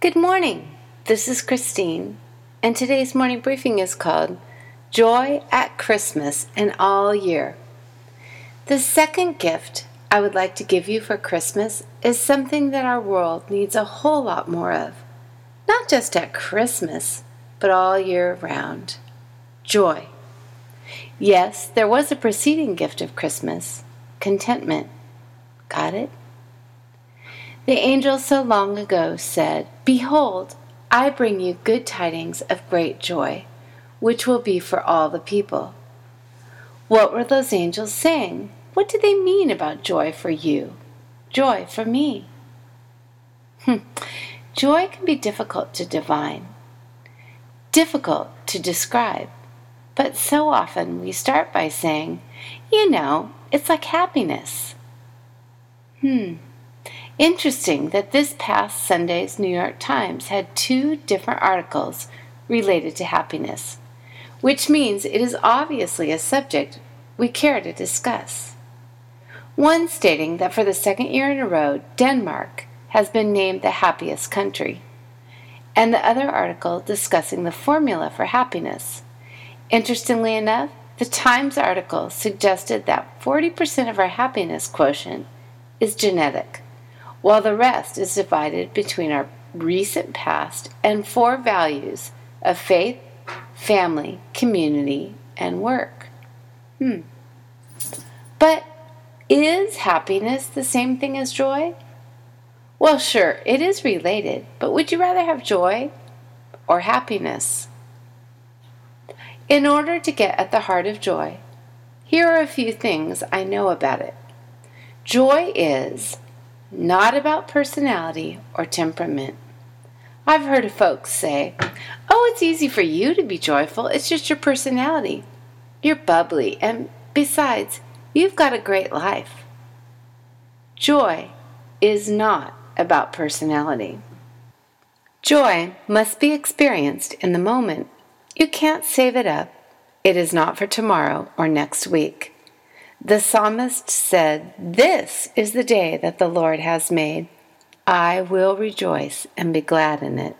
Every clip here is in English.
Good morning. This is Christine, and today's morning briefing is called Joy at Christmas and All Year. The second gift I would like to give you for Christmas is something that our world needs a whole lot more of, not just at Christmas, but all year round joy. Yes, there was a preceding gift of Christmas contentment. Got it? The angel so long ago said, Behold, I bring you good tidings of great joy, which will be for all the people. What were those angels saying? What did they mean about joy for you? Joy for me? Hmm. Joy can be difficult to divine, difficult to describe. But so often we start by saying, you know, it's like happiness. Hmm. Interesting that this past Sunday's New York Times had two different articles related to happiness, which means it is obviously a subject we care to discuss. One stating that for the second year in a row, Denmark has been named the happiest country, and the other article discussing the formula for happiness. Interestingly enough, the Times article suggested that 40% of our happiness quotient is genetic while the rest is divided between our recent past and four values of faith, family, community, and work. Hmm. But is happiness the same thing as joy? Well, sure, it is related, but would you rather have joy or happiness? In order to get at the heart of joy, here are a few things I know about it. Joy is not about personality or temperament. I've heard folks say, Oh, it's easy for you to be joyful, it's just your personality. You're bubbly, and besides, you've got a great life. Joy is not about personality. Joy must be experienced in the moment. You can't save it up. It is not for tomorrow or next week. The psalmist said, This is the day that the Lord has made. I will rejoice and be glad in it.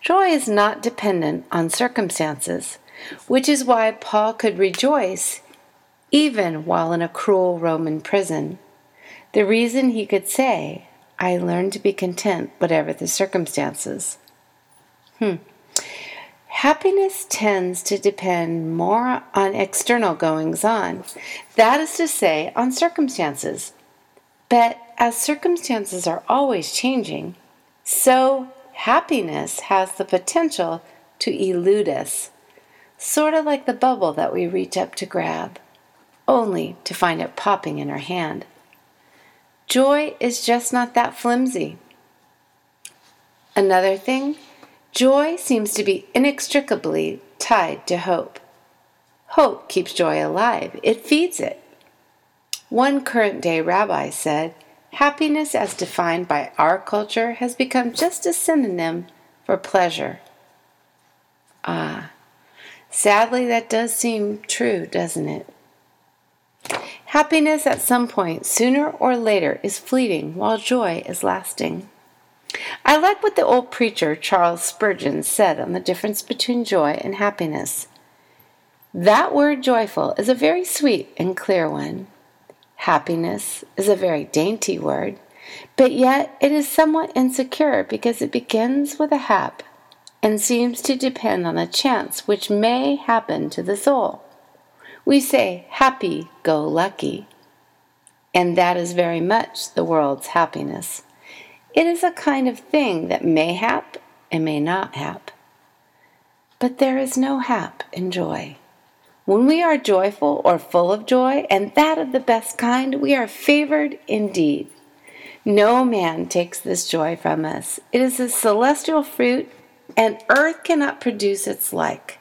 Joy is not dependent on circumstances, which is why Paul could rejoice even while in a cruel Roman prison. The reason he could say, I learned to be content whatever the circumstances. Hmm. Happiness tends to depend more on external goings on, that is to say, on circumstances. But as circumstances are always changing, so happiness has the potential to elude us, sort of like the bubble that we reach up to grab, only to find it popping in our hand. Joy is just not that flimsy. Another thing, Joy seems to be inextricably tied to hope. Hope keeps joy alive, it feeds it. One current day rabbi said, Happiness, as defined by our culture, has become just a synonym for pleasure. Ah, sadly, that does seem true, doesn't it? Happiness at some point, sooner or later, is fleeting, while joy is lasting. I like what the old preacher Charles Spurgeon said on the difference between joy and happiness. That word joyful is a very sweet and clear one. Happiness is a very dainty word, but yet it is somewhat insecure because it begins with a hap and seems to depend on a chance which may happen to the soul. We say happy go lucky, and that is very much the world's happiness. It is a kind of thing that may hap and may not hap. But there is no hap in joy. When we are joyful or full of joy, and that of the best kind, we are favored indeed. No man takes this joy from us. It is a celestial fruit, and earth cannot produce its like.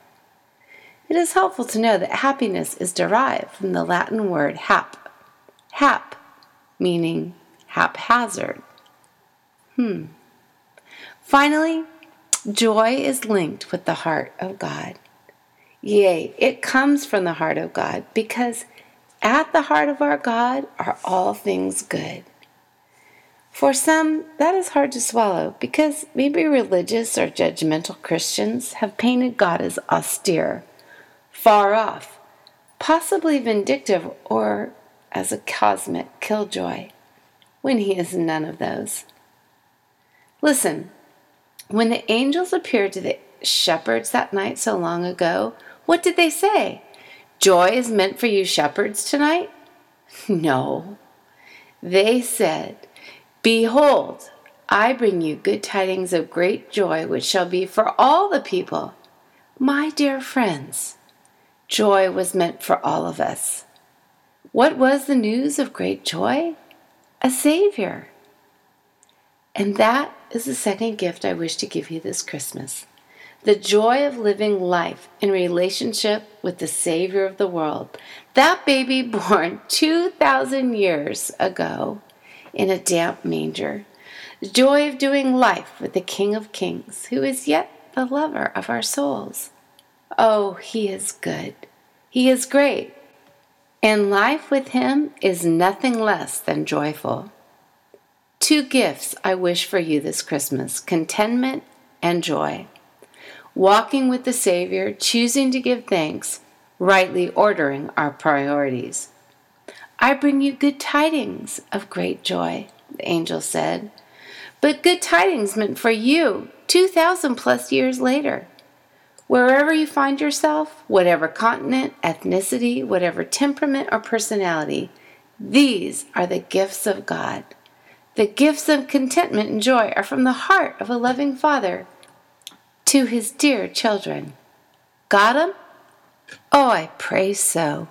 It is helpful to know that happiness is derived from the Latin word hap, hap meaning haphazard. Hmm. Finally, joy is linked with the heart of God. Yea, it comes from the heart of God because at the heart of our God are all things good. For some, that is hard to swallow because maybe religious or judgmental Christians have painted God as austere, far off, possibly vindictive, or as a cosmic killjoy, when he is none of those. Listen, when the angels appeared to the shepherds that night so long ago, what did they say? Joy is meant for you shepherds tonight? No. They said, Behold, I bring you good tidings of great joy, which shall be for all the people. My dear friends, joy was meant for all of us. What was the news of great joy? A Savior. And that is the second gift I wish to give you this Christmas the joy of living life in relationship with the Savior of the world. That baby born 2,000 years ago in a damp manger. The joy of doing life with the King of Kings, who is yet the lover of our souls. Oh, he is good. He is great. And life with him is nothing less than joyful. Two gifts I wish for you this Christmas contentment and joy. Walking with the Savior, choosing to give thanks, rightly ordering our priorities. I bring you good tidings of great joy, the angel said. But good tidings meant for you 2,000 plus years later. Wherever you find yourself, whatever continent, ethnicity, whatever temperament or personality, these are the gifts of God. The gifts of contentment and joy are from the heart of a loving Father to his dear children. Got 'em? Oh, I pray so.